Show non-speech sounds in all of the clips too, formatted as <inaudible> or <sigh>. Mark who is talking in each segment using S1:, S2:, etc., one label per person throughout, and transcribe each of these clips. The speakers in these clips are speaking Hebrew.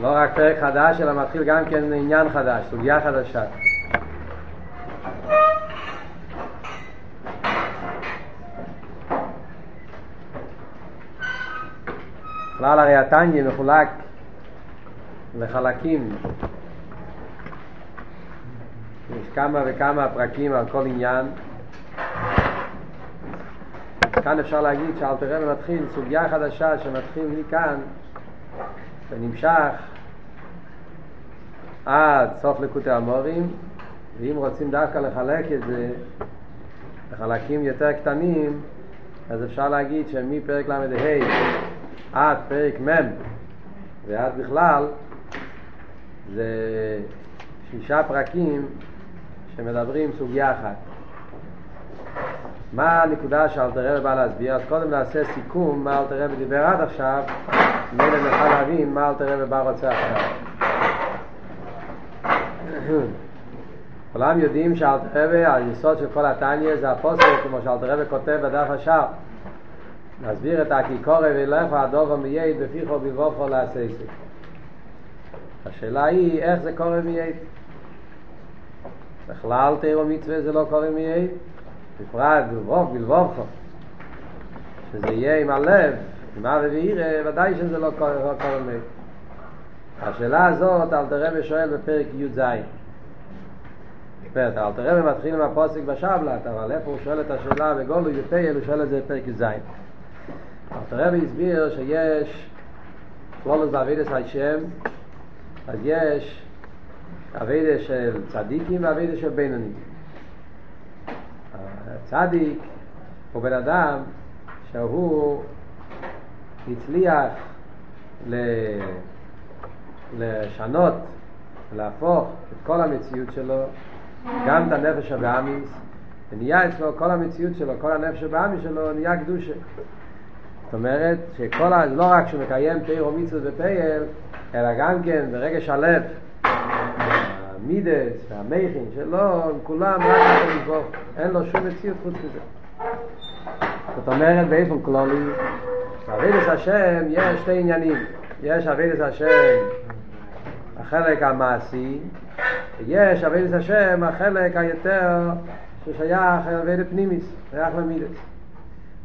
S1: לא רק פרק חדש, אלא מתחיל גם כן עניין חדש, סוגיה חדשה. בכלל הרי התניא מחולק לחלקים. יש כמה וכמה פרקים על כל עניין. כאן אפשר להגיד שאלתר רבי מתחיל סוגיה חדשה שמתחיל מכאן ונמשך עד סוף לקוטי המורים ואם רוצים דווקא לחלק את זה לחלקים יותר קטנים אז אפשר להגיד שמפרק ל"ה עד פרק מ' ועד בכלל זה שישה פרקים שמדברים סוגיה אחת. מה הנקודה שאלתר רבי בא להסביר? אז קודם נעשה סיכום מה אלתר רבי דיבר עד עכשיו, מילא נוכל להבין מה אלתר רבי בא רוצה עכשיו. כולם יודעים שאלתר רבי, היסוד של כל התניא זה הפוסק, כמו שאלתר רבי כותב בדף השער. להסביר את הכיכורי ואילך הדוב המייד בפיחו בבופו לעשייסי. השאלה היא איך זה קורה מייד. בכלל תירו מצווה זה לא קורה מייד, בפרט בלבוב, בלבובכו. שזה יהיה עם הלב, אבי ואירא, ודאי שזה לא קורה, לא מייד. השאלה הזאת אלתר רבי שואל בפרק י"ז. אלתר רבי מתחיל עם הפוסק בשבלת, אבל איפה הוא שואל את השאלה בגולו י"פ, הוא שואל את זה בפרק י"ז. אלתר רבי הסביר שיש כלולוס בעבידת השם, אז יש אבידה של צדיקים ואבידה של בינונים. הצדיק הוא בן אדם שהוא הצליח לשנות, להפוך את כל המציאות שלו, גם את הנפש הבאמיס, ונהיה אצלו כל המציאות שלו, כל הנפש הבאמיס שלו, נהיה קדושה. זאת אומרת, שכל. לא רק שהוא מקיים תיר או מצוות ופייל, אלא גם כן ברגש הלב, המידס והמייכין שלו, הם כולם רק הקדוש ברוך אין לו שום מציאות חוץ מזה. זאת אומרת, באופן כללי, בעבידת השם יש שתי עניינים. יש עבידת השם החלק המעשי, ויש עבידת השם החלק היותר ששייך לעבידת פנימיס, שייך למידס.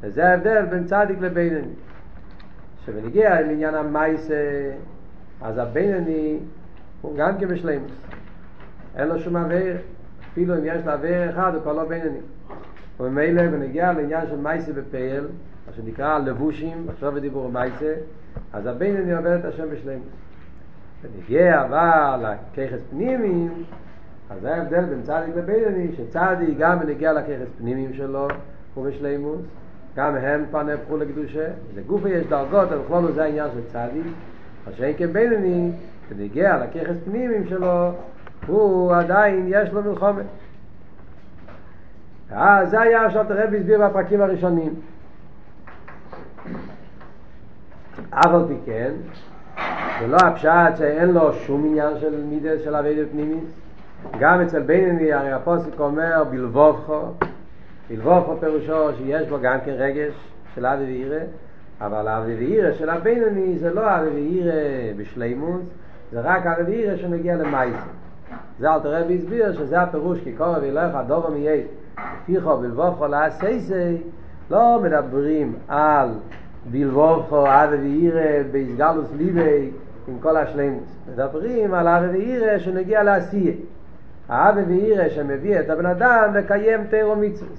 S1: וזה ההבדל בין צדיק לבינני. כשבנגיע לעניין המייסה, אז הבינני הוא גם כן בשלימוס. אין לו שום עבר, אפילו אם יש לו עבר אחד, הוא כבר לא בינני. וממילא בנגיע לעניין של מייסה בפייל, מה שנקרא לבושים, עכשיו בדיבור מייסה, אז הבינני עובר את השם בשלימוס. בנגיע אבל לככס פנימיים, אז זה ההבדל בין צדיק לבינני, שצדיק גם בנגיע לככס פנימיים שלו הוא בשלימוס, גם הם כבר נהפכו לקדושה, לגופה יש דרגות, אבל בכלול זה העניין של צדיק, מה שאין כבינני, כשנגיע לככס פנימיים שלו, הוא עדיין יש לו מלחומת. זה היה עכשיו תראה הסביר בפרקים הראשונים. אף על פי כן, זה לא הפשט שאין לו שום עניין של מידס של אבידת פנימית. גם אצל בינני, הרי הפוסק אומר בלבובכו, בלבובכו פירושו שיש בו גם כן רגש של אבי ואירא, אבל אבי ואירא של הבינני זה לא אבי ואירא בשלימות, זה רק אבי ואירא שמגיע למייסר. זה אל תראה והסביר שזה הפירוש כי קורא וילך הדובר מייד פיחו בלבובכו לעשייסי לא מדברים על בלבובכו אבי ואירא בהסגלוס ליבי עם כל השלימוס. מדברים על אבי ואירא שנגיע לעשייה. האבי ואירא שמביא את הבן אדם לקיים תירו מצווה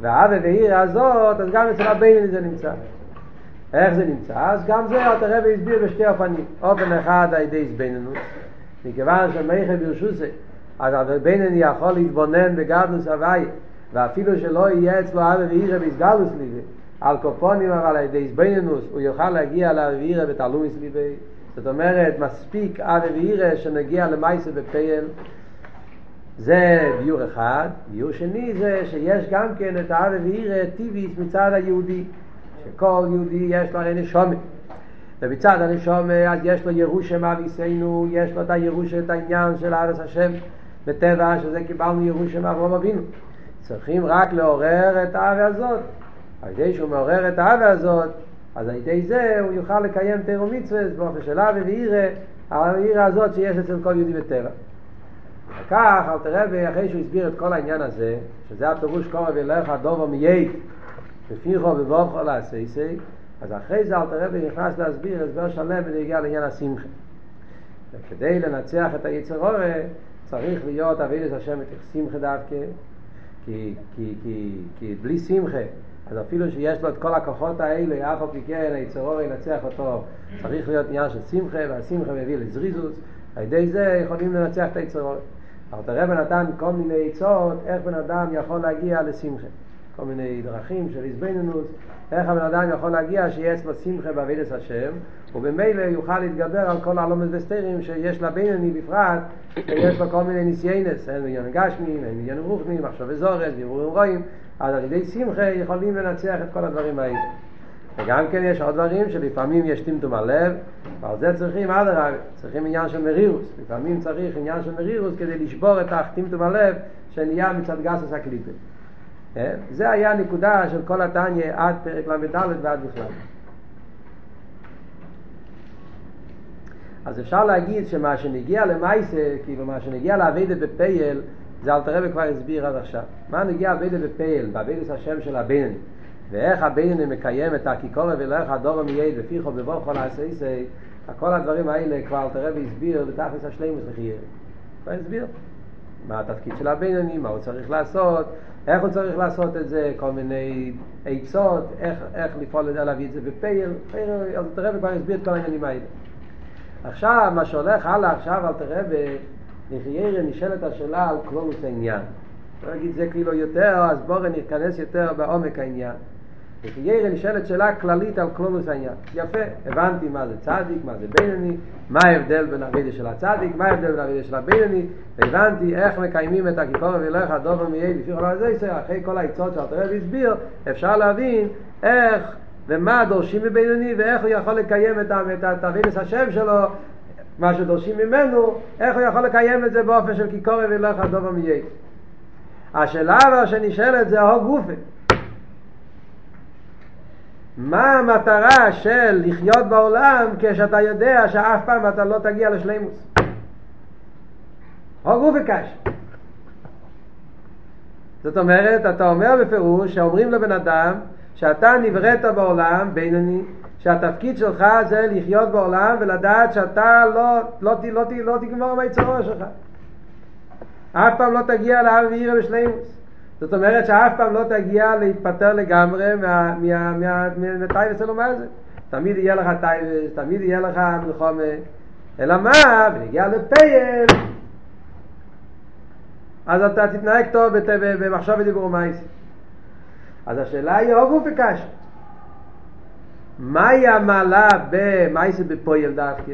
S1: והאבי ואירא הזאת אז גם אצל הבן זה נמצא. איך זה נמצא? אז גם זה אל תראה והסביר בשתי אופנים. אופן אחד על ידי זבנינוס מכיוון שמייכל ברשוסי, אז הבינני יכול להתבונן בגדלוס הוואי, ואפילו שלא יהיה אצלו אבי ואירא ויסגלוס ליבי, על קופונים אבל על ידי זבנינוס, הוא יוכל להגיע לאבי ואירא ותעלומיס ליבי. זאת אומרת, מספיק אבי ואירא שנגיע למייסה בפייל, זה ביור אחד. ביור שני זה שיש גם כן את האבי ואירא טיביס מצד היהודי, שכל יהודי יש לו הרי נשומת. ובצד הנשום אז יש לו ירושה מאביסנו, יש לו את הירושה, את העניין של ארץ השם בטבע, שזה קיבלנו ירושה מאברום אבינו. צריכים רק לעורר את האווה הזאת. על ידי שהוא מעורר את האווה הזאת, אז על ידי זה הוא יוכל לקיים תירו מצווה, באופן של אבי ואירא, העיר הזאת שיש אצל כל יהודי בטבע. וכך, אל תראה, ואחרי שהוא הסביר את כל העניין הזה, שזה הפירוש קורא ולך הדובו מייק, בפיחו ובוכו לעשייסי, אז אחרי זה אל תראה ונכנס להסביר הסבר שלם ונגיע לעניין השמחה. וכדי לנצח את היצר אורה צריך להיות אבידס השם את שמחה דווקא כי, כי, כי, כי בלי שמחה אז אפילו שיש לו את כל הכוחות האלה אף על פי כן היצר אורה ינצח אותו. צריך להיות עניין של שמחה והשמחה מביא לזריזוס על ידי זה יכולים לנצח את היצר אורה אבל תראה נתן כל מיני עצות איך בן אדם יכול להגיע לשמחה? כל מיני דרכים של איזבנינוס איך הבן אדם יכול להגיע שיהיה אצלו שמחה בעבידת השם ובמילא יוכל להתגבר על כל העלומות וסתרים שיש לבינוני בפרט שיש לו כל מיני ניסיינס. אין מיליון גשמי, אין מיליון רוחמי, מחשב וזורת, דיבורים רואים אז על ידי שמחה יכולים לנצח את כל הדברים האלה. וגם כן יש עוד דברים שלפעמים יש טמטום הלב ועל זה צריכים אדרבה, צריכים עניין של מרירוס. לפעמים צריך עניין של מרירוס כדי לשבור את הטמטום הלב שנהיה מצד גסוס הקליפת זה היה הנקודה של כל התניא עד פרק ל"ד ועד בכלל. אז אפשר להגיד שמה שנגיע למייסה, כאילו מה שנגיע לאביידה בפייל, זה אלתר רבי כבר הסביר עד עכשיו. מה נגיע לאביידה בפייל, באביידת השם של הבינני, ואיך הבינני מקיים את הכיכורת ולאיך הדור המייד ופיחו בבוכו לעשייסי, כל הדברים האלה כבר אלתר רבי הסביר בתכלס השלימוס לחייר. כבר הסביר. מה התפקיד של הבינני, מה הוא צריך לעשות, איך הוא צריך לעשות את זה, כל מיני עצות, איך, איך לפעול את זה, להביא את זה בפייל, אז תראה וכבר הסביר את כל העניינים האלה. עכשיו, מה שהולך הלאה עכשיו, אל תראה, וחיירה נשאלת השאלה על כלולוס העניין. בוא נגיד זה כאילו יותר, אז בואו ניכנס יותר בעומק העניין. וחיירה נשאלת שאלה כללית על כלולוס העניין. יפה, הבנתי מה זה צדיק, מה זה בינוני, מה ההבדל בין הווידה של הצדיק, מה ההבדל בין הווידה של הבינוני, והבנתי איך מקיימים את הכיכור ולך הדובר מיהיה לפי חולה זה, אחרי כל העצות שאתה רואה והסביר, אפשר להבין איך ומה דורשים מבינוני ואיך הוא יכול לקיים את הווידס השם שלו מה שדורשים ממנו, איך הוא יכול לקיים את זה באופן של כיכורי ולך הדובר מיהיה. השאלה אבל שנשאלת זה ההוג גופה. מה המטרה של לחיות בעולם כשאתה יודע שאף פעם אתה לא תגיע לשלימוס? הוגו וקש. זאת אומרת, אתה אומר בפירוש שאומרים לבן אדם שאתה נבראת בעולם, בינוני, שהתפקיד שלך זה לחיות בעולם ולדעת שאתה לא, לא, לא, לא, לא תגמור מהיצרו שלך. אף פעם לא תגיע להר ועירה בשלימוס. זאת אומרת שאף פעם לא תגיע להתפטר לגמרי מהטייבס אלו מה זה. תמיד יהיה לך טייבס, תמיד יהיה לך מלחומה. אלא מה? ונגיע לפייל. אז אתה תתנהג טוב במחשב ודיבור מייס. אז השאלה היא הוגו וקש. מהי המעלה במייס בפויל דווקא?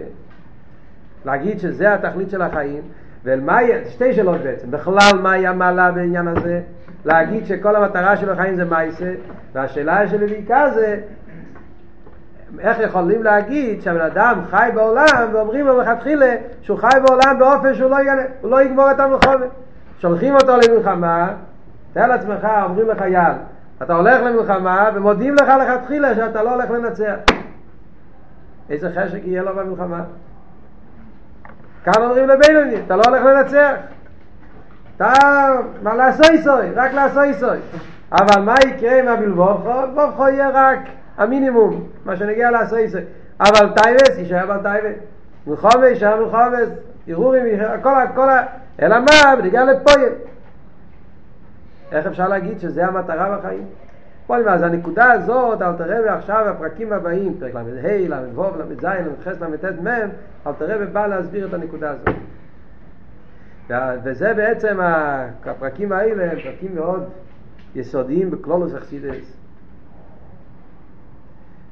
S1: להגיד שזה התכלית של החיים, ולמאי, שתי שאלות בעצם, בכלל מהי המעלה בעניין הזה? להגיד שכל המטרה של החיים זה מייסה, והשאלה של בעיקר זה איך יכולים להגיד שהבן אדם חי בעולם ואומרים לו מלכתחילה שהוא חי בעולם באופן שהוא לא, יגלה, לא יגמור את המלחמה. שולחים אותו למלחמה, תאר לעצמך, אומרים לך יאל, אתה הולך למלחמה ומודיעים לך לכתחילה שאתה לא הולך לנצח. איזה חשק יהיה לו במלחמה? כאן אומרים לבינוני, אתה לא הולך לנצח. אתה, מה לעשותו, רק לעשותו. אבל מה יקרה עם הבלבבך? בלבבך יהיה רק המינימום, מה שנוגע לעשותו. אבל תאוות יישאר בתאוות. מלחומס יישאר מלחומס. ערעורים, הכל, הכל, אלא מה? בנגיע לפויל. איך אפשר להגיד שזה המטרה בחיים? כל מה, אז הנקודה הזאת, אל תראה ועכשיו הפרקים הבאים, פרק ל"ה, ל"ו, ל"ז, ל"ח, ל"ט, מ', אל תראה ובא להסביר את הנקודה הזאת. וזה בעצם הפרקים האלה הם פרקים מאוד יסודיים בקלולוס אכסידס.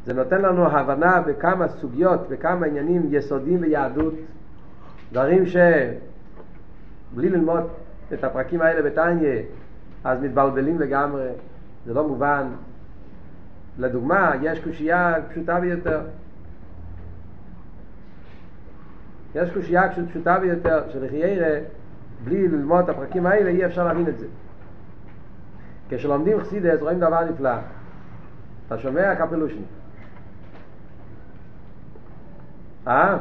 S1: זה נותן לנו הבנה בכמה סוגיות, בכמה עניינים יסודיים ביהדות, דברים שבלי ללמוד את הפרקים האלה בתניא, אז מתבלבלים לגמרי, זה לא מובן. לדוגמה, יש קושייה פשוטה ביותר. יש קושייה פשוטה ביותר, שלחיירה בלי ללמוד את הפרקים האלה אי אפשר להבין את זה. כשלומדים חסידס רואים דבר נפלא. אתה שומע קפלושן? אה?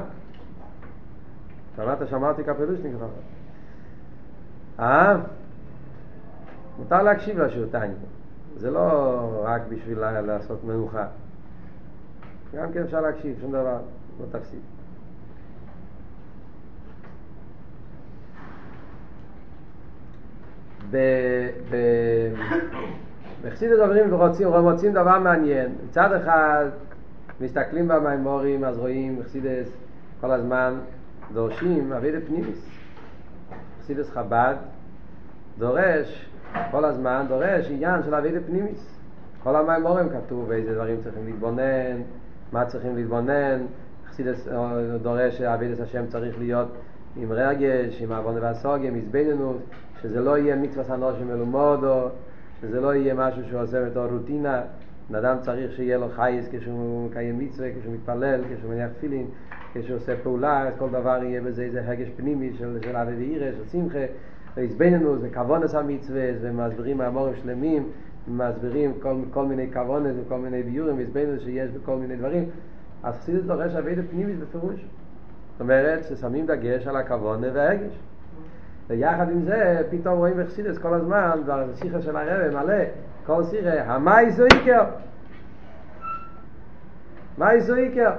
S1: שמעת שאמרתי כפילושניק לך. אה? מותר להקשיב לשיעור טניה. זה לא רק בשביל לעשות מנוחה. גם כן אפשר להקשיב, שום דבר, לא תפסיד. בחסידות עוברים ורוצים, מוצאים דבר מעניין. מצד אחד מסתכלים במימורים, אז רואים בחסידס כל הזמן דורשים אבידה פנימיס. חסידס חב"ד דורש, כל הזמן דורש עניין של אבידה פנימיס. כל המימורים כתוב איזה דברים צריכים להתבונן, מה צריכים להתבונן. חסידס דורש שאבידס השם צריך להיות עם רגש, עם עוון והסוגיה, עם הזבננות, שזה לא יהיה מצווה סנושים מלומודו, שזה לא יהיה משהו שהוא עושה בתור רוטינה. בן אדם צריך שיהיה לו חייס כשהוא מקיים מצווה, כשהוא מתפלל, כשהוא מניח תפילין, כשהוא עושה פעולה, כל דבר יהיה בזה איזה הרגש פנימי של, של אבי ואירא, של שמחה, והזבננו, זה כוונס המצווה, זה מסבירים מאמורים שלמים, מסבירים כל, כל מיני כוונס וכל מיני ביורים, והזבננו שיש בכל מיני דברים. אז חסידס דורש אבי פנימי בפירוש. זאת אומרת ששמים דגש על הכוונה והרגש. ויחד עם זה פתאום רואים בחסידס כל הזמן, בשיחה של הרב מלא, כל שיחה, המאי זו איקר. מאי זו איקר.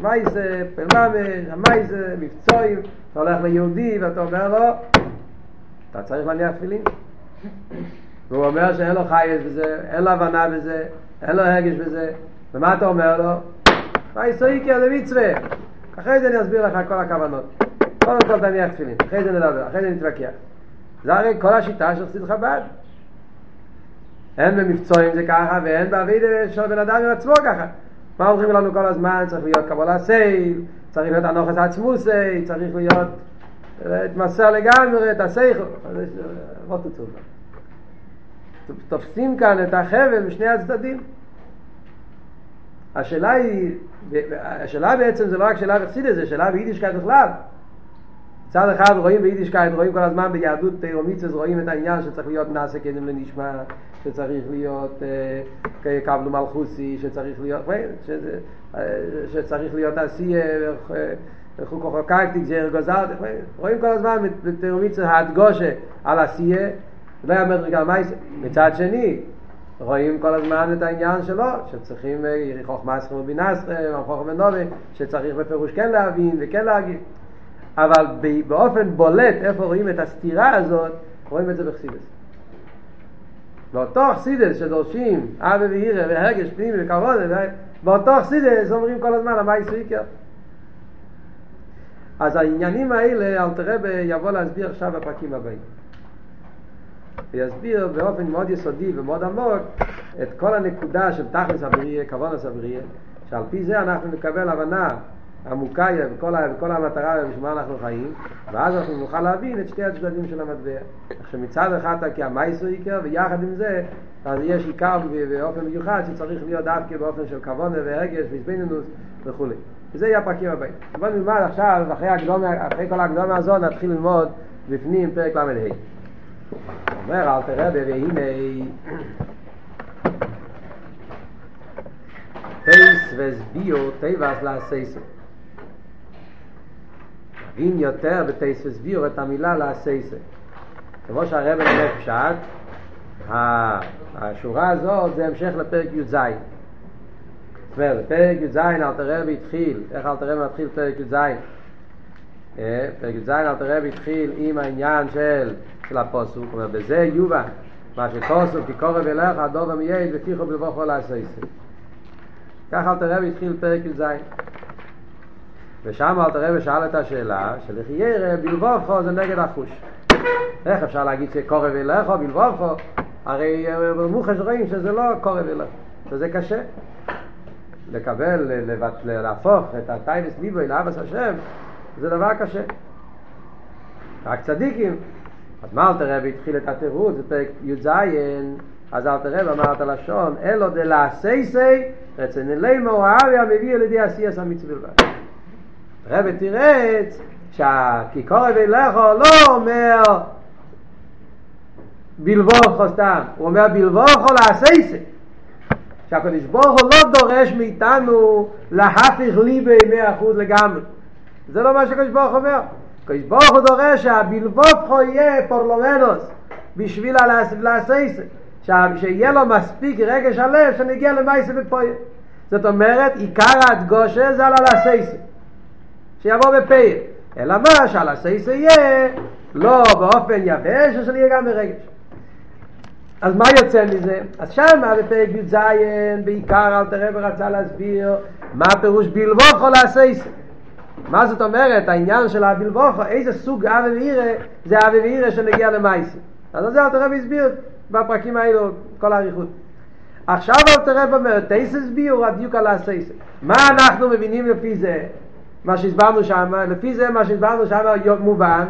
S1: מאי זה פלממש, המאי זה מבצועים, אתה הולך ליהודי ואתה אומר לו, אתה צריך להניח תפילין. והוא אומר שאין לו חייס בזה, אין לו הבנה בזה, אין לו הרגש בזה, ומה אתה אומר לו? מאי זו איקר זה מצווה. אחרי זה אני אסביר לך כל הכוונות. קודם כל תניח תפילין, אחרי זה נדבר, אחרי זה נתווכח. זה הרי כל השיטה של חסיד חב"ד. אין במבצועים זה ככה, ואין באבידה של בן אדם עם עצמו ככה. מה אומרים לנו כל הזמן? צריך להיות קבלה סייל, צריך להיות הנוכס עצמוסי, צריך להיות, להתמסר לגמרי, את הסייכל. לא תצאו תופסים כאן את החבל משני הצדדים. השאלה היא, השאלה בעצם זה לא רק שאלה בחסידות, זה שאלה ביידישקייט בכלל. מצד אחד רואים ביידישקייט, רואים כל הזמן ביהדות תורה ומצוות, רואים את העניין שצריך להיות נעשה קודם לנשמע, שצריך להיות אה, קבלו מלכותי, שצריך להיות, שזה, אה, שצריך להיות עשייה, חוקה חקקתי, גזירה גזרתי, רואים כל הזמן בתירומיצס הדגושה על עשייה, לא היה מדרגה מייס, מצד שני, רואים כל הזמן את העניין שלו, שצריכים חוכמה סכום ובינה סכום, חוכמה ונובי, שצריך בפירוש כן להבין וכן להגיד. אבל באופן בולט, איפה רואים את הסתירה הזאת, רואים את זה בחסידס. באותו חסידס שדורשים אבי ואירא והרגש פנימי וכבוד, באותו חסידס אומרים כל הזמן המאי סריקר. אז העניינים האלה, אל תראה יבוא להסביר עכשיו בפרקים הבאים. ויסביר באופן מאוד יסודי ומאוד עמוק את כל הנקודה של תכלס אבריה, כוונס אבריה, שעל פי זה אנחנו נקבל הבנה עמוקה בכל, בכל המטרה ובשביל אנחנו חיים, ואז אנחנו נוכל להבין את שתי הצדדים של המטבע. עכשיו מצד אחד כי המייסו עיקר, ויחד עם זה, אז יש עיקר באופן מיוחד שצריך להיות דווקא באופן של כוונה והרגש והזבנינוס וכולי. וזה יהיה הפרקים הבאים. בואו נלמד עכשיו, אחרי, הקדומה, אחרי כל הקדומה הזו, נתחיל ללמוד בפנים פרק ל"ה. אומר אל תראה והנה טייס וסביו טייבס לעשייסו להבין יותר בטייס וסביו את המילה לעשייסו כמו שהרב נלך פשט השורה הזאת זה המשך לפרק י"ז זאת אומרת, פרק י"ז אל תראה והתחיל איך אל תראה מתחיל פרק י"ז פרק י"ז אל תראה והתחיל עם העניין של של הפוסוק, אומר, בזה יובן, מה שפוסוק, כי קורב אליך, הדוב המייד, ופיחו בבוכו לעשייסי. ככה אל תראה והתחיל פרק י"ז. ושם אל תראה ושאל את השאלה, של איך ירא בלבובכו זה נגד החוש. איך אפשר להגיד שקורב אליך בלבובכו? הרי במוחש רואים שזה לא קורב אליך, שזה קשה. לקבל, להפוך את הטייבס ליבוי לאבס השם, זה דבר קשה. רק צדיקים אז מה אלתר רבי התחיל את התירוץ בפרק י"ז, אז אלתר רבי אמר את הלשון, אלו דלעשייסי, רצן אלימו הארי המביא על ידי עשייס המצווה בלבד. רבי תירץ שהכיכור ולכו לא אומר בלבוכו סתם, הוא אומר בלבוכו לעשייסי. שהקדוש ברוך הוא לא דורש מאיתנו להפך ליבי מאה אחוז לגמרי. זה לא מה שהקדוש ברוך אומר. קויס ברוך הוא דורש שהבלבובכו יהיה פורלומנוס בשביל לעשייסה שיהיה לו מספיק רגש הלב שנגיע למייסה בפויה זאת אומרת עיקר הדגושה זה על הלעשייסה שיבוא בפיה אלא מה שהלעשייסה יהיה לא באופן יבש או שנהיה גם ברגש אז מה יוצא מזה? אז שם בפרק י"ז בעיקר אל תראה ורצה להסביר מה פירוש בלבוכו לעשייסה מה זאת אומרת? העניין של הבלבוכו איזה סוג אבי ואירה זה אבי ואירה שנגיע למייסה אז זה אל תראה והסביר בפרקים האלו כל האריכות. עכשיו אל תראה אומר תייסס ביור הדיוק על הסייסס מה אנחנו מבינים לפי זה? מה שהסברנו שם לפי זה מה שהסברנו שם מובן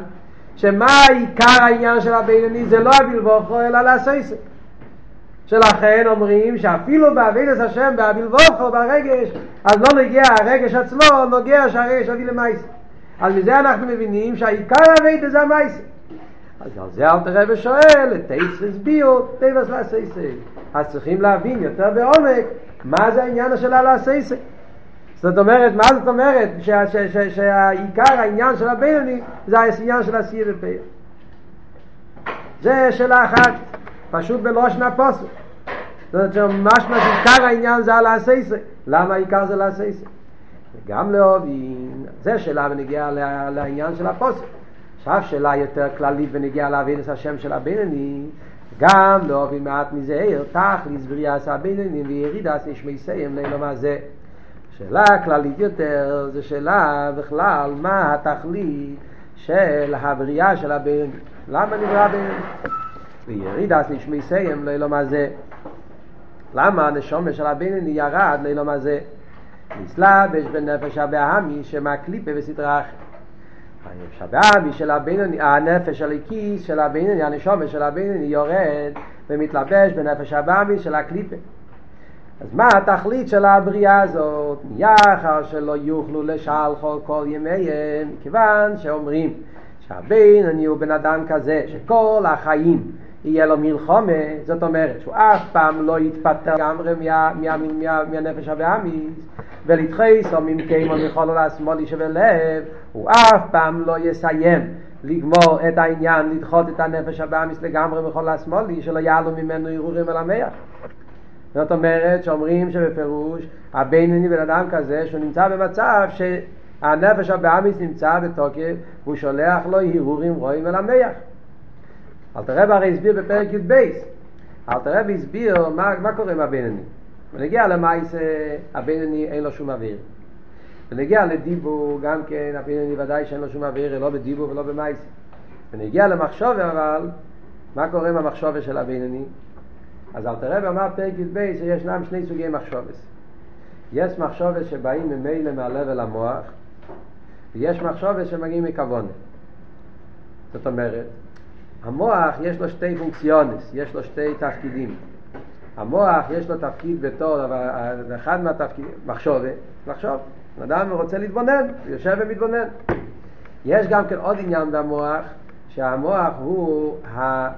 S1: שמה עיקר העניין של הבינוני זה לא הבלבוכו אלא לעשייסס שלכן אומרים שאפילו בעבודת השם בהבלבוכו ברגש אז לא נגיע הרגש עצמו נוגע שהרגש הביא למייס אז מזה אנחנו מבינים שהעיקר הווידה זה המייס אז על זה אל תראה ושואל את תייסס ביו תייבס לעשייסס אז צריכים להבין יותר בעומק מה זה העניין של הלעשייסס זאת אומרת, מה זאת אומרת? שהעיקר העניין של הבינוני זה העניין של עשייה ופייר. זה שאלה אחת פשוט בלושן הפוסק. זאת אומרת שממש מה שעיקר העניין זה על העשייסה למה העיקר זה לעשייסה גם להובין זה שאלה ונגיע לעניין של הפוסק. עכשיו שאלה יותר כללית ונגיע להבין את השם של הבינוני גם להובין מעט מזה תכליס בריאס הבינוני וירידס נשמי סיים לילה מה זה שאלה כללית יותר זה שאלה בכלל מה התכלית של הבריאה של הבינוני למה נברא בינוני וירידס נשמי סיים לילה מה זה למה הנשומה של הבינוני ירד לילה מה זה נסלבש בנפש הבהמי שמקליפה בסדרה אחרת הנפש הבאמי של הבינוני, הנפש הליקיס של הבינוני, הנשומה של הבינוני יורד ומתלבש בנפש הבאמי של הקליפה. אז מה התכלית של הבריאה הזאת? יחר שלא יוכלו לשלחו כל ימיהם, כיוון שאומרים שהבינוני הוא בן אדם כזה שכל החיים יהיה לו מלחומה, זאת אומרת שהוא אף פעם לא יתפטר לגמרי מהנפש הבאמיס ולתחייס או ממקיימו מחולו לשמאלי שבלב הוא אף פעם לא יסיים לגמור את העניין, לדחות את הנפש הבאמיס לגמרי מחול השמאלי שלא יעלו ממנו ערעורים אל המח זאת אומרת שאומרים שבפירוש הבינוני בן אדם כזה שהוא נמצא במצב שהנפש הבאמיס נמצא בתוקף והוא שולח לו הרהורים רואים אל המח אל תראה הרי הסביר בפרק י"ב. אל תראה והסביר מה, מה קורה עם הבינוני ונגיע למייס הבינוני אין לו שום אוויר. ונגיע לדיבו גם כן הבינוני ודאי שאין לו שום אוויר לא בדיבו ולא במייס ונגיע למחשובה אבל מה קורה עם המחשובה של הבינוני אז אל תראה ואמר פרק י"ב שישנם שני סוגי מחשובס יש מחשובס שבאים ממילא מהלב אל המוח ויש מחשובס שמגיעים מכוונה זאת אומרת המוח יש לו שתי פונקציונס, יש לו שתי תפקידים. המוח יש לו תפקיד בתור, אבל אחד מהתפקידים, מחשוב, לחשוב. אדם רוצה להתבונן, יושב ומתבונן. יש גם כן עוד עניין במוח, שהמוח הוא, ה,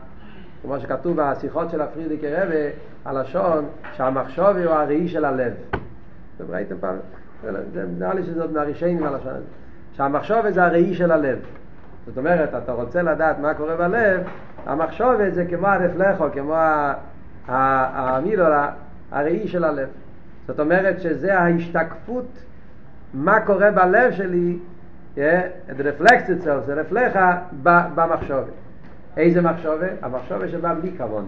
S1: כמו שכתוב בשיחות של הפרידיקי רבה, הלשון שהמחשוב הוא הראי של הלב. אתם ראיתם פעם? נראה לי שזה עוד מהראשונים הלשון הזה. שהמחשוב זה הראי של הלב. זאת אומרת, אתה רוצה לדעת מה קורה בלב, המחשבת זה כמו הרפלכו, כמו המידו, הראי של הלב. זאת אומרת שזה ההשתקפות, מה קורה בלב שלי, את רפלקס אצלו, זה רפלכה במחשבת. איזה מחשבת? המחשבת שבאה בלי כבוד.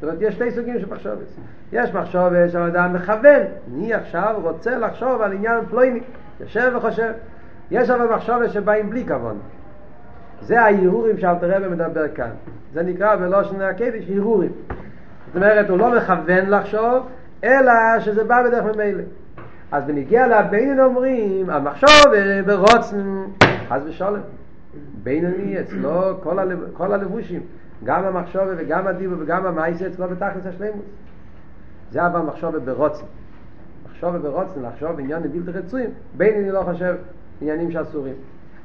S1: זאת אומרת, יש שתי סוגים של מחשבת. יש מחשבת שהאדם מכוון, אני עכשיו רוצה לחשוב על עניין פלויני, יושב וחושב. יש אבל מחשבה שבאים בלי כוון. זה ההרהורים שאלתר רבי מדבר כאן. זה נקרא בלושן הקדיש הרהורים. זאת אומרת, הוא לא מכוון לחשוב, אלא שזה בא בדרך ממילא. אז בנגיע לבינן אומרים, המחשוב ברוצן, חס ושולם. בינוני אצלו כל, הלב, כל הלבושים, גם המחשוב וגם הדיבור וגם המייסה אצלו בתכלס השלמות. זה אבל מחשוב ברוצן. מחשוב ברוצן, לחשוב בעניין בלתי רצויים, בינוני לא חושב עניינים שאסורים.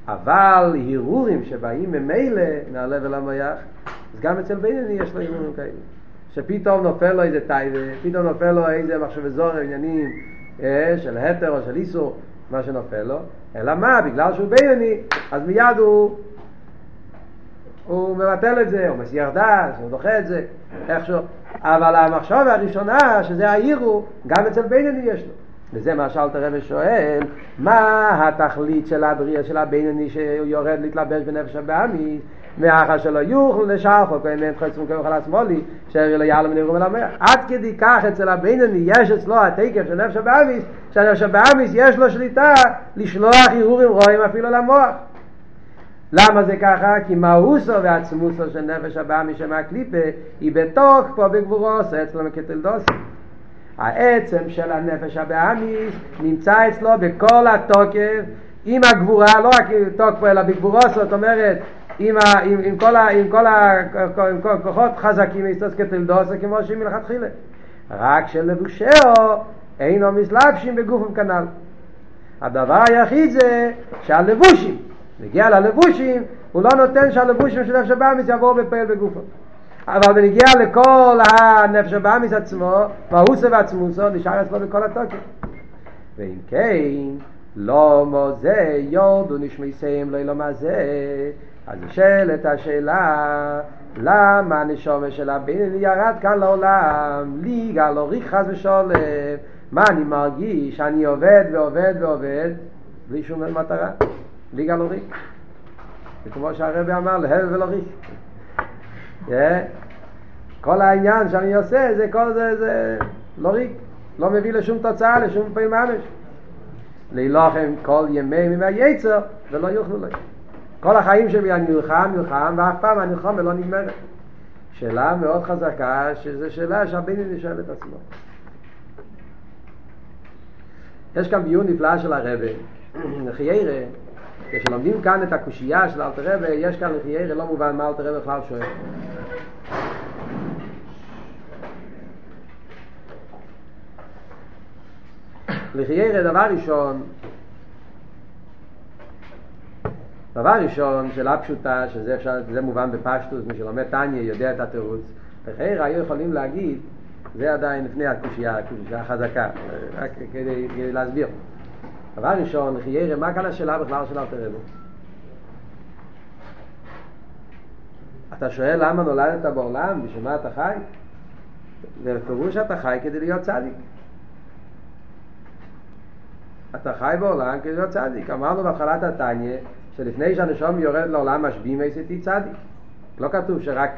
S1: אבל הרהורים שבאים ממילא מהלב אל המויח, אז גם אצל בינוני יש לו הרהורים כאלה. שפתאום נופל לו איזה טייבה, פתאום נופל לו איזה מחשב אזור, עניינים אה, של התר או של איסור, מה שנופל לו, אלא מה, בגלל שהוא בינוני, אז מיד הוא, הוא מבטל את זה, הוא מסיח דעת, הוא דוחה את זה, איכשהו. אבל המחשבה הראשונה, שזה העירו, גם אצל בינוני יש לו. וזה מה שאלת הרב שואל, מה התכלית של הבריאה של הבינוני שיורד להתלבש בנפש הבאמי, מאחר שלא יוכל לשאר חוק, אין להם חצי מוכר על השמאלי, שארי לא יעלם נראו מלמד. עד כדי כך אצל הבינוני יש אצלו התקף של נפש הבאמיס, שהנפש הבאמיס יש לו שליטה לשלוח ערעורים רואים אפילו למוח. למה זה ככה? כי מאוסו ועצמוסו של נפש הבאמיס שמהקליפה היא בתוק פה בגבורוסו אצלו מקטלדוסו. העצם של הנפש הבאמיס נמצא אצלו בכל התוקף עם הגבורה, לא רק תוקפו אלא בגבורו, זאת אומרת עם, ה, עם, עם כל, ה, עם כל, ה, עם כל כוחות חזקים איסטוס כתלדוסו כמו שהיא מלכתחילה. רק שלבושהו אינו מסלבשים בגופם כנ"ל. הדבר היחיד זה שהלבושים נגיע ללבושים הוא לא נותן שהלבושים של נפש הבאמיס יבואו בפעל בגופם אבל בנגיע לכל הנפש הבאמיס עצמו והוסה ועצמוסו נשאר אצלו בכל התוקף. ואם כן לא מוזה יורדו נשמי סיים לא ילום הזה אז נשאלת השאלה למה הנשומה של הבן ירד כאן לעולם? לי גל אוריך חס ושולם מה אני מרגיש? שאני עובד ועובד ועובד בלי שום מטרה. לי גל אוריך זה כמו שהרבי אמר להב ולאריך כל העניין שאני עושה זה כל זה זה לא ריק לא מביא לשום תוצאה לשום פעיל ממש. להילחם כל ימי מימי היצר ולא יוכלו להם כל החיים שלי אני נלחם, נלחם, ואף פעם הנלחם ולא נגמרת. שאלה מאוד חזקה, שזו שאלה שהבני נשאל את עצמו. יש כאן ביון נפלא של הרבה, <clears throat> לחיירה, כשלומדים כאן את הקושייה של אלתר רבה, יש כאן לחיירה, לא מובן מה אלתר רבה בכלל שואל. לחיירה, דבר ראשון, דבר ראשון, שאלה פשוטה, שזה אפשר, מובן בפשטוס, מי שלומד טניה יודע את התירוץ. וחיירה היו יכולים להגיד, זה עדיין לפני הקושייה, הקושייה החזקה, רק כדי, כדי להסביר. דבר ראשון, חיירה, מה כאן השאלה בכלל של אלתר רבי? אתה שואל למה נולדת בעולם, בשביל מה אתה חי? זה פירוש שאתה חי כדי להיות צדיק. אתה חי בעולם כדי להיות צדיק. אמרנו בהתחלת התניא שלפני שהנשום יורד לעולם משביעים איזה צדיק. לא כתוב שרק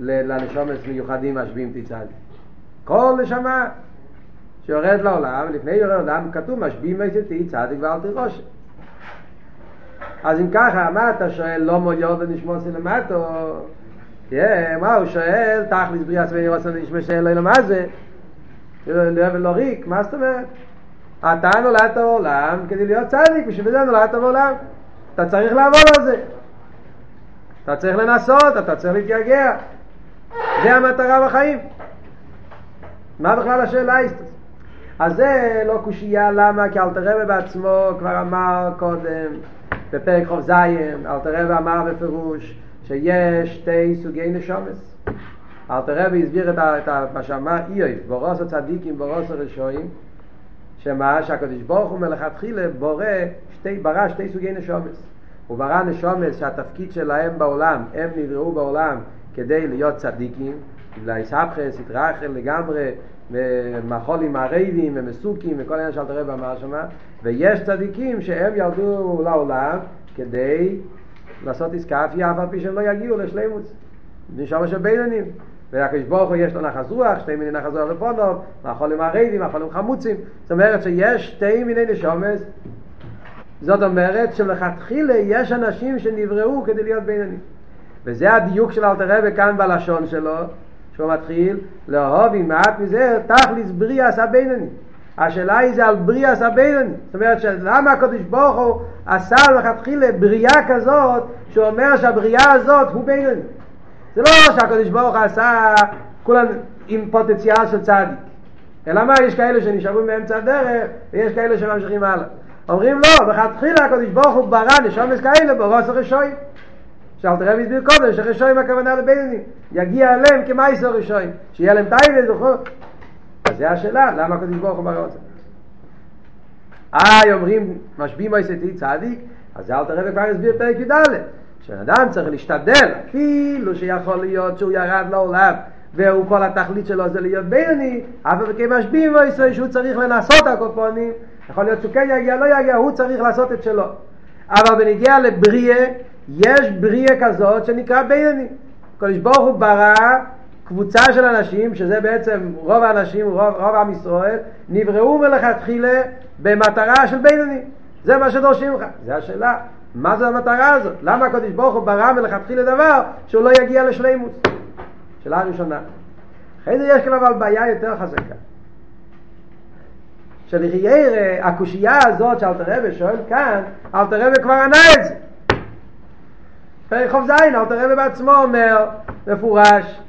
S1: לנשומת מיוחדים משביעים צדיק. כל נשמה שיורד לעולם, לפני יורד לעולם כתוב משביעים איזה צדיק ואל תירושם. אז אם ככה, מה אתה שואל לא מוליור ונשמוסי למטו? כן, מה הוא שואל? תכלס בריאה סביני רוצה שאין לו מה זה? לא ריק, מה זאת אומרת? אתה נולדת בעולם כדי להיות צדיק, בשביל זה נולדת בעולם. אתה צריך לעבוד על זה. אתה צריך לנסות, אתה צריך להתגעגע. זה המטרה בחיים. מה בכלל השאלה איסטוס? אז זה לא קושייה למה, כי אלתר בעצמו כבר אמר קודם, בפרק חוב זין, אלתר אמר בפירוש שיש שתי סוגי נשומס. אלתר הסביר את, את מה שאמר איוב, בורוס הצדיקים, בורוס הרשועים, שמה שהקדוש ברוך הוא מלכתחילה בורא שתי, ברא שתי סוגי נשומס. הוא ברא נשומס שהתפקיד שלהם בעולם, הם נבראו בעולם כדי להיות צדיקים, להיסבכס, התרחל לגמרי, מחולים הרייבים ומסוקים וכל העניין שאלת הרב אמר שמה, ויש צדיקים שהם ירדו לעולם כדי לעשות עסקאפיה אף על פי שהם לא יגיעו לשלימוס. נשמה של בינונים. והקדוש ברוך הוא יש לו נחס רוח, שתי מיני נחס רוח לפונוב, מחולים הרייבים, מחולים חמוצים. זאת אומרת שיש שתי מיני נשומס זאת אומרת שלכתחילה יש אנשים שנבראו כדי להיות בינונים. וזה הדיוק של אלתר רבי כאן בלשון שלו, שהוא מתחיל לאהוב עם מעט מזה תכליס בריאס הבינונים. השאלה היא זה על בריאס הבינונים. זאת אומרת למה הקדוש ברוך הוא עשה לכתחילה בריאה כזאת שאומר שהבריאה הזאת הוא בינוני. זה לא שהקדוש ברוך הוא עשה כולם עם פוטנציאל של צדיק. אלא מה, יש כאלה שנשארו מאמצע הדרך ויש כאלה שממשיכים הלאה. אומרים לא, בכתחילה הקדוש ברוך הוא ברא נשומס כאלה ברוס הרשועים. שאלת רבי הסביר קודם שרשועים הכוונה לבינונים, יגיע אליהם כמייסו רשועים, שיהיה להם טייבס וכו'. אז זה השאלה, למה הקדוש ברוך הוא ברא זה? איי אומרים משביעים מויסתי צדיק אז אל תראה וכבר הסביר פרק י"ד שבן אדם צריך להשתדל אפילו שיכול להיות שהוא ירד לעולם והוא כל התכלית שלו זה להיות בינוני אבל כמשביעים מויסתי שהוא צריך לנסות הקופונים יכול להיות שהוא כן יגיע לא יגיע הוא צריך לעשות את שלו אבל בנגיע לבריאה יש בריאה כזאת שנקרא בינוני קדוש ברוך הוא ברא קבוצה של אנשים, שזה בעצם רוב האנשים, רוב, רוב עם ישראל, נבראו מלכתחילה במטרה של בינוני. זה מה שדורשים לך. זו השאלה, מה זה המטרה הזאת? למה הקדוש ברוך הוא ברא מלכתחילה דבר שהוא לא יגיע לשלימות? שאלה ראשונה. אחרי זה יש כאן אבל בעיה יותר חזקה. שלחיירה, הקושייה הזאת שאלתר רבי שואל כאן, אלתר רבי כבר ענה את זה. פרק זין, אלתר רבי בעצמו אומר, מפורש,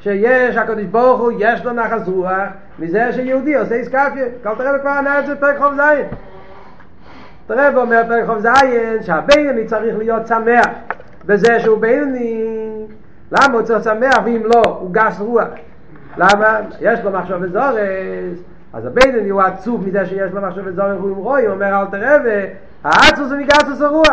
S1: שיש הקדוש ברוך הוא יש לו נחס רוח מזה שיהודי עושה איסקפיה כל תראה כבר ענה את זה פרק חוב זין תראה ואומר פרק חוב זין שהבינני צריך להיות שמח בזה שהוא בינני למה הוא צריך שמח ואם לא הוא גס רוח למה? יש לו מחשב וזורס אז הבינני הוא עצוב מזה שיש לו מחשב וזורס הוא רואי הוא אומר אל תראה והעצוס זה מגסוס הרוח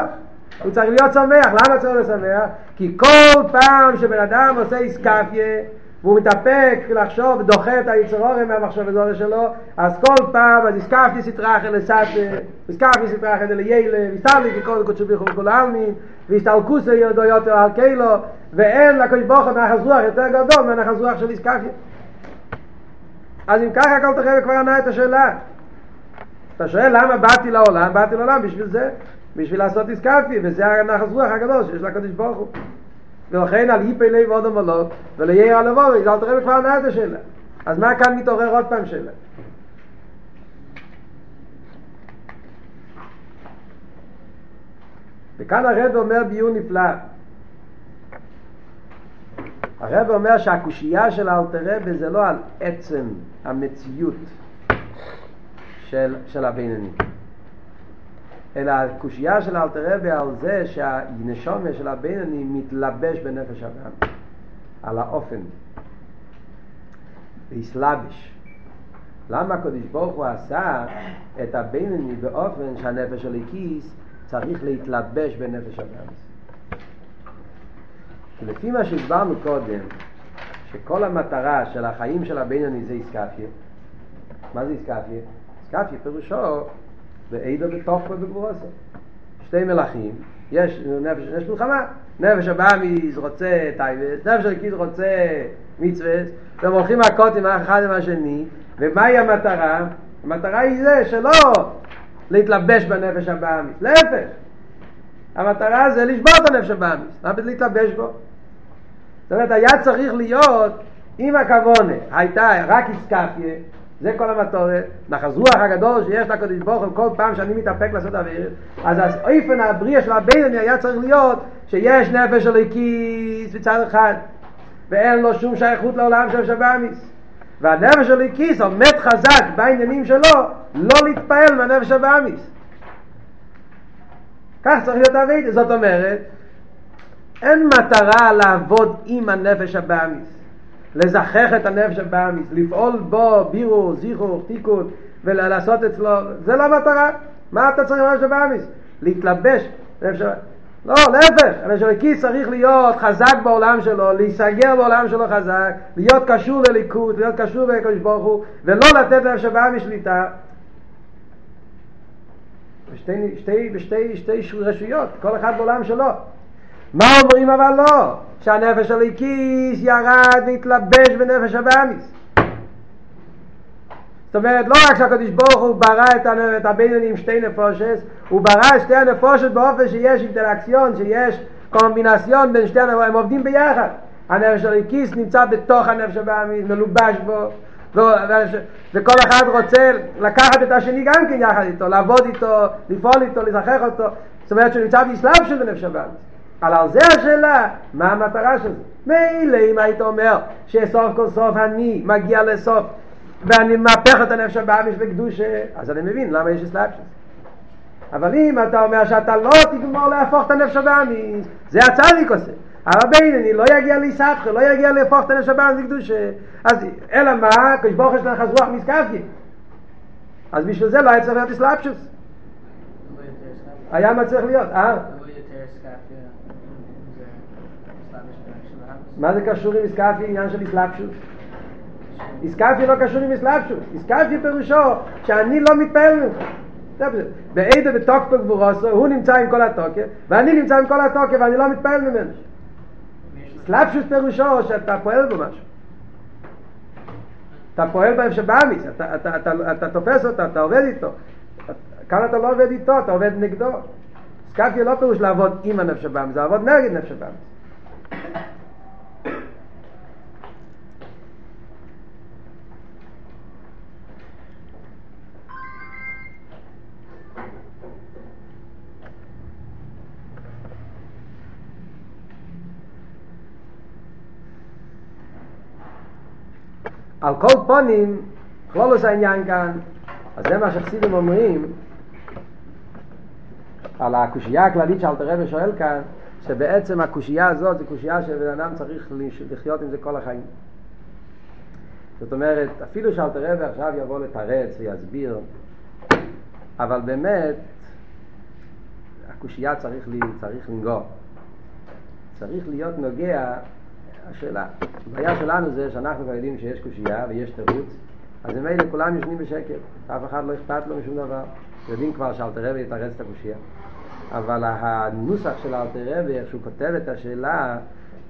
S1: הוא צריך להיות שמח, למה צריך להיות שמח? כי כל פעם שבן אדם עושה איסקפיה והוא מתאפק לחשוב ודוחה את היצרורים מהמחשב הזורר שלו אז כל פעם אז איסקפיה סטרחה לסת איסקפיה סטרחה ליילה ויסתרלי ככל קודשו ביכו וכל העלמין ויסתלקוס ידו יותר על קילו ואין לקודש ברוך הוא רוח יותר גדול מהנחס רוח של איסקפיה אז אם ככה כל תחבר כבר ענה את השאלה אתה שואל למה באתי לעולם? באתי לעולם בשביל זה בשביל לעשות איסקפי, וזה הנחס רוח הגדול שיש לקדוש ברוך הוא. ולכן על היפי לב עוד המלוק, וליהיה על לבוא, אז אל תראה כבר נעת השאלה. אז מה כאן מתעורר עוד פעם שאלה? וכאן הרב אומר ביור נפלא. הרב אומר שהקושייה של אלתר זה לא על עצם המציאות של, של הבינוני. אלא הקושייה של אלתר רבי על זה שהנשומה של הבינוני מתלבש בנפש אדם על האופן להסלבש למה הקדוש ברוך הוא עשה את הבינוני באופן שהנפש של הכיס צריך להתלבש בנפש אדם לפי מה שהסברנו קודם שכל המטרה של החיים של הבינוני זה איסקפיה מה זה איסקפיה? איסקפיה פירושו ועידו בתוכו בגבורוסו. שתי מלכים, יש נפש, יש מלחמה, נפש הבאמיס רוצה טייבס, נפש הקיס רוצה מצווס, והם הולכים מכות עם אחד עם השני, ומהי המטרה? המטרה היא זה שלא להתלבש בנפש הבאמיס, להפך. המטרה זה לשבור את הנפש הבאמיס, מה להתלבש בו? זאת אומרת, היה צריך להיות, אם הכוונה הייתה רק איסקפיה, זה כל המטורת, נחז רוח הגדול שיש לקדוש ברוך הוא כל פעם שאני מתאפק לעשות אוויר אז האופן הבריאה של הבינוני היה צריך להיות שיש נפש של הקיס בצד אחד ואין לו שום שייכות לעולם של שבאמיס והנפש של הקיס עומד חזק בעניינים שלו לא להתפעל מהנפש של באמיס כך צריך להיות אבית זאת אומרת אין מטרה לעבוד עם הנפש הבאמיס לזכח את הנפש הבאמיס, לפעול בו בירו, זיכו, תיקון, ולעשות אצלו, זה לא המטרה. מה אתה צריך לנפש הבאמיס? להתלבש. לא, להפך, הנפש הליקי צריך להיות חזק בעולם שלו, להיסגר בעולם שלו חזק, להיות קשור לליכוד, להיות קשור לקדוש ברוך הוא, ולא לתת לנפש הבאמיס שליטה. בשתי, שתי, בשתי שתי רשויות, כל אחד בעולם שלו. מה אומרים אבל לא? שהנפש הליקיס ירד והתלבש בנפש הבאמיס. זאת אומרת, לא רק שהקדוש ברוך הוא ברא את הבינוני עם שתי נפושס, הוא ברא את שתי הנפושת באופן שיש אינטראקציון, שיש קומבינציון בין שתי הנפושת, הם עובדים ביחד. הנפש הליקיס נמצא בתוך הנפש הבאמיס, מלובש בו, וכל אחד רוצה לקחת את השני גם כן יחד איתו, לעבוד איתו, לפעול איתו, לזכח אותו. זאת אומרת שהוא נמצא באסלאם של בנפש הבאמיס. אבל על זה השאלה, מה המטרה של זה? מילא אם היית אומר שסוף כל סוף אני מגיע לסוף ואני מהפך את הנפש הבאמיש בקדושה, אז אני מבין למה יש אסלאפשוס. אבל אם אתה אומר שאתה לא תגמור להפוך את הנפש הבאמיש, זה הצדיק עושה. אבל בינני לא יגיע להיסבכה, לא יגיע להפוך את הנפש הבאמיש בקדושה. אז אלא מה? כשברוך יש לך רוח מסקפיה. אז בשביל זה לא היה צריך להיות אסלאפשוס. היה מה צריך להיות, אה? מה זה קשור עם איסקאפי עניין של אסלאפשוס? איסקאפי לא קשור עם אסלאפשוס. איסקאפי פירושו שאני לא מתפעל ממך. בעדה בתוקפו גבורוסו, הוא נמצא עם כל התוקף, ואני נמצא עם כל התוקף ואני לא מתפעל ממנו. סלאפשוס פירושו שאתה פועל בו משהו. אתה פועל בהם שבאמיס, אתה, אתה, אתה, אתה, אתה תופס אותו, אתה עובד איתו. כאן אתה לא עובד איתו, אתה עובד נגדו. סקאפיה לא פירוש לעבוד עם הנפש הבאמיס, זה לעבוד נגד נפש הבאמיס. על כל פונים, כלולוס העניין כאן, אז זה מה שחסידים אומרים על הקושייה הכללית שאלתר רבי שואל כאן, שבעצם הקושייה הזאת זה קושייה שבן אדם צריך לחיות עם זה כל החיים. זאת אומרת, אפילו שאלתר רבי עכשיו יבוא לתרץ ויסביר, אבל באמת, הקושייה צריך, לי, צריך לנגוע. צריך להיות נוגע השאלה, הבעיה שלנו זה שאנחנו כבר יודעים שיש קושייה ויש תירוץ, אז ממילא כולם יושבים בשקט, אף אחד לא אכפת לו משום דבר. יודעים כבר שאלתר רבי יתרץ את הקושייה. אבל הנוסח של אלתר רבי, איך שהוא כותב את השאלה,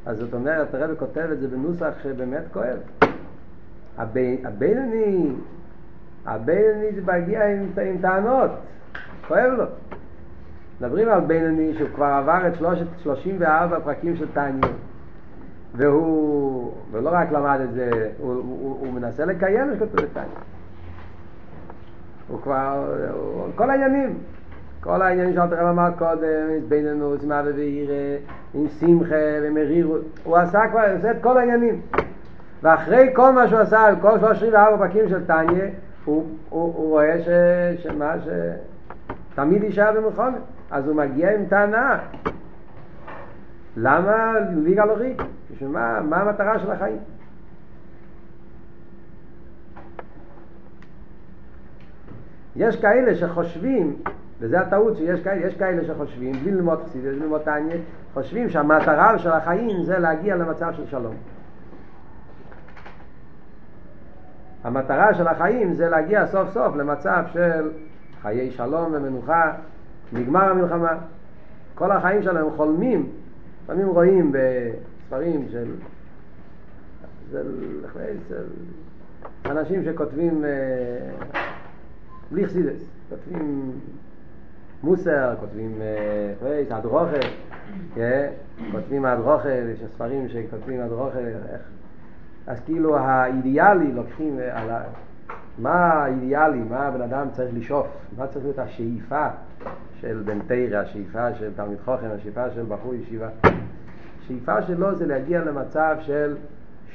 S1: אז זאת אומרת, אלתר רבי כותב את זה בנוסח שבאמת כואב. הבינוני, הבינוני זה מגיע עם, עם טענות, כואב לו. מדברים על בינוני שהוא כבר עבר את 34 פרקים של תעניות. והוא, ולא רק למד את זה, הוא, הוא, הוא מנסה לקיים מה שכתוב בתניא. הוא כבר, הוא, כל העניינים, כל העניינים שאלת הרב אמר קודם, בינינו, זמה ובעירה, עם שמחה ומרירות, הוא עשה כבר, הוא עושה את כל העניינים. ואחרי כל מה שהוא עשה, כל 34 פרקים של תניא, הוא, הוא, הוא רואה ש, שמה, שתמיד יישאר במלחמת. אז הוא מגיע עם טענה. למה ליגה לא ריק? מה, המטרה של החיים? יש כאלה שחושבים, וזה הטעות שיש כאלה, יש כאלה שחושבים, בלי ללמוד חסידות, בלי ללמוד תניא, חושבים שהמטרה של החיים זה להגיע למצב של שלום. המטרה של החיים זה להגיע סוף סוף למצב של חיי שלום ומנוחה, נגמר המלחמה. כל החיים שלהם חולמים, לפעמים רואים ספרים של, של, של אנשים שכותבים אה, בלי חסידס, כותבים מוסר, כותבים אה, הדרוכה, כן? כותבים הדרוכה, יש ספרים שכותבים איך, אז כאילו האידיאלי לוקחים אה. מה האידיאלי, מה הבן אדם צריך לשאוף, מה צריך להיות השאיפה של בן תרא, השאיפה של תלמיד חוכן, השאיפה של בחור ישיבה. השאיפה שלו זה להגיע למצב של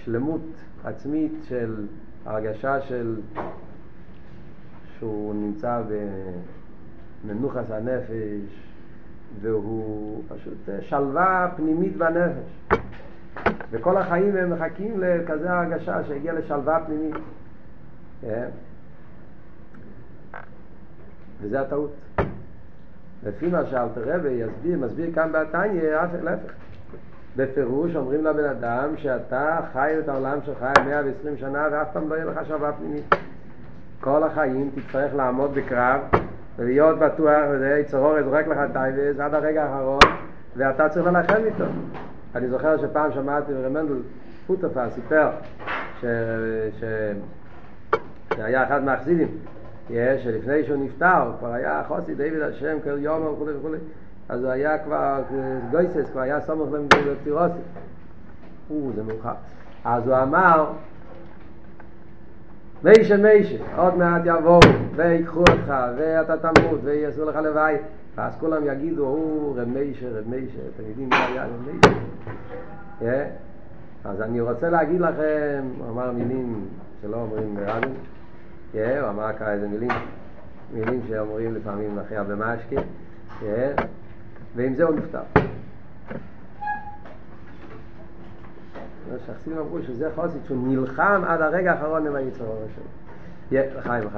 S1: שלמות עצמית, של הרגשה של שהוא נמצא במנוחס הנפש והוא פשוט שלווה פנימית בנפש וכל החיים הם מחכים לכזה הרגשה שיגיע לשלווה פנימית כן? וזה הטעות לפי מה שאלטר רבי יסביר, מסביר כאן בתניא, להפך בפירוש אומרים לבן אדם שאתה חי את העולם שלך 120 שנה ואף פעם לא יהיה לך שלווה פנימית. כל החיים תצטרך לעמוד בקרב ולהיות בטוח, וזה יצר הרע זורק לך תאוות עד הרגע האחרון ואתה צריך ללחם איתו. אני זוכר שפעם שמעתי רמנדל פוטופה סיפר ש... ש... שהיה אחד מהחסידים, שלפני שהוא נפטר, כבר היה חוסי דיוויד השם כל יום וכו' וכו' אז הוא היה כבר גויסס, כבר היה סומך בפטירוסי. או, זה מאוחר. אז הוא אמר, מיישה מיישה, עוד מעט יבואו ויקחו אותך ואתה תמות ויעשו לך לוואי ואז כולם יגידו, הוא רב מיישה, רב מיישה, אתם יודעים מה היה רב? Yeah. אז אני רוצה להגיד לכם, הוא אמר מילים שלא אומרים ברבים, yeah, הוא אמר ככה איזה מילים, מילים שאומרים לפעמים אחרי הרבה משקה, yeah. ועם זה הוא נפטר. שהחסידים אמרו שזה חוסית שהוא נלחם עד הרגע האחרון עם היצר הראשון. חיים חיים.